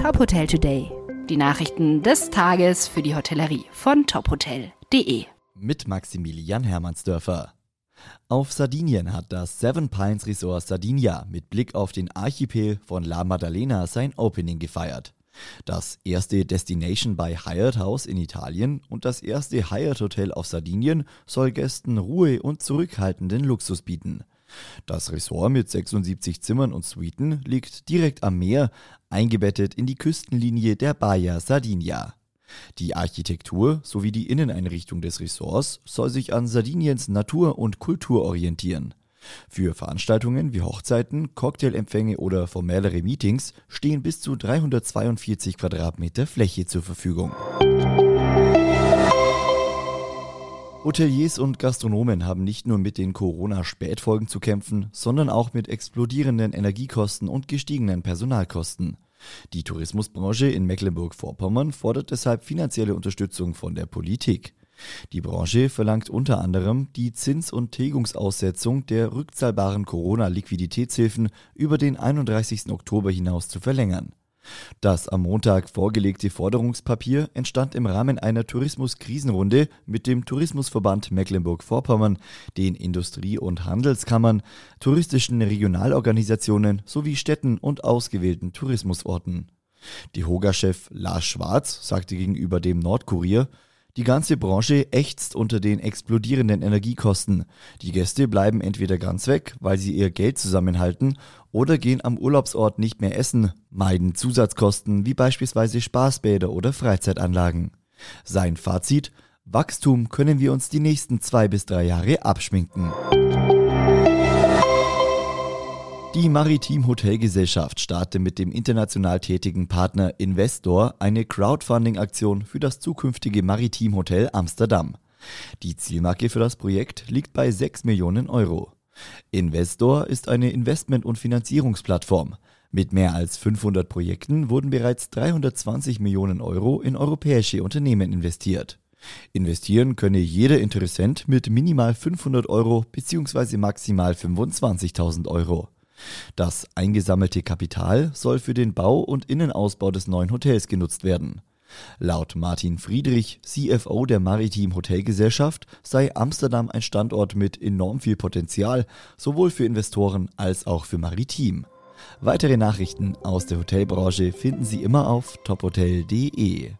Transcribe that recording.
Top Hotel Today. Die Nachrichten des Tages für die Hotellerie von tophotel.de. Mit Maximilian Hermannsdörfer. Auf Sardinien hat das Seven Pines Resort Sardinia mit Blick auf den Archipel von La Maddalena sein Opening gefeiert. Das erste Destination by Hyatt House in Italien und das erste Hyatt Hotel auf Sardinien soll Gästen Ruhe und zurückhaltenden Luxus bieten. Das Ressort mit 76 Zimmern und Suiten liegt direkt am Meer, eingebettet in die Küstenlinie der Baia Sardinia. Die Architektur sowie die Inneneinrichtung des Ressorts soll sich an Sardiniens Natur und Kultur orientieren. Für Veranstaltungen wie Hochzeiten, Cocktailempfänge oder formellere Meetings stehen bis zu 342 Quadratmeter Fläche zur Verfügung. Hoteliers und Gastronomen haben nicht nur mit den Corona-Spätfolgen zu kämpfen, sondern auch mit explodierenden Energiekosten und gestiegenen Personalkosten. Die Tourismusbranche in Mecklenburg-Vorpommern fordert deshalb finanzielle Unterstützung von der Politik. Die Branche verlangt unter anderem die Zins- und Tilgungsaussetzung der rückzahlbaren Corona-Liquiditätshilfen über den 31. Oktober hinaus zu verlängern. Das am Montag vorgelegte Forderungspapier entstand im Rahmen einer Tourismuskrisenrunde mit dem Tourismusverband Mecklenburg-Vorpommern, den Industrie- und Handelskammern, touristischen Regionalorganisationen sowie Städten und ausgewählten Tourismusorten. Die Hoga-Chef Lars Schwarz sagte gegenüber dem Nordkurier, die ganze Branche ächzt unter den explodierenden Energiekosten. Die Gäste bleiben entweder ganz weg, weil sie ihr Geld zusammenhalten, oder gehen am Urlaubsort nicht mehr essen, meiden Zusatzkosten wie beispielsweise Spaßbäder oder Freizeitanlagen. Sein Fazit, Wachstum können wir uns die nächsten zwei bis drei Jahre abschminken. Die Maritim Hotelgesellschaft startete mit dem international tätigen Partner Investor eine Crowdfunding-Aktion für das zukünftige Maritim Hotel Amsterdam. Die Zielmarke für das Projekt liegt bei 6 Millionen Euro. Investor ist eine Investment- und Finanzierungsplattform. Mit mehr als 500 Projekten wurden bereits 320 Millionen Euro in europäische Unternehmen investiert. Investieren könne jeder Interessent mit minimal 500 Euro bzw. maximal 25.000 Euro. Das eingesammelte Kapital soll für den Bau und Innenausbau des neuen Hotels genutzt werden. Laut Martin Friedrich, CFO der Maritim Hotelgesellschaft, sei Amsterdam ein Standort mit enorm viel Potenzial, sowohl für Investoren als auch für Maritim. Weitere Nachrichten aus der Hotelbranche finden Sie immer auf tophotel.de.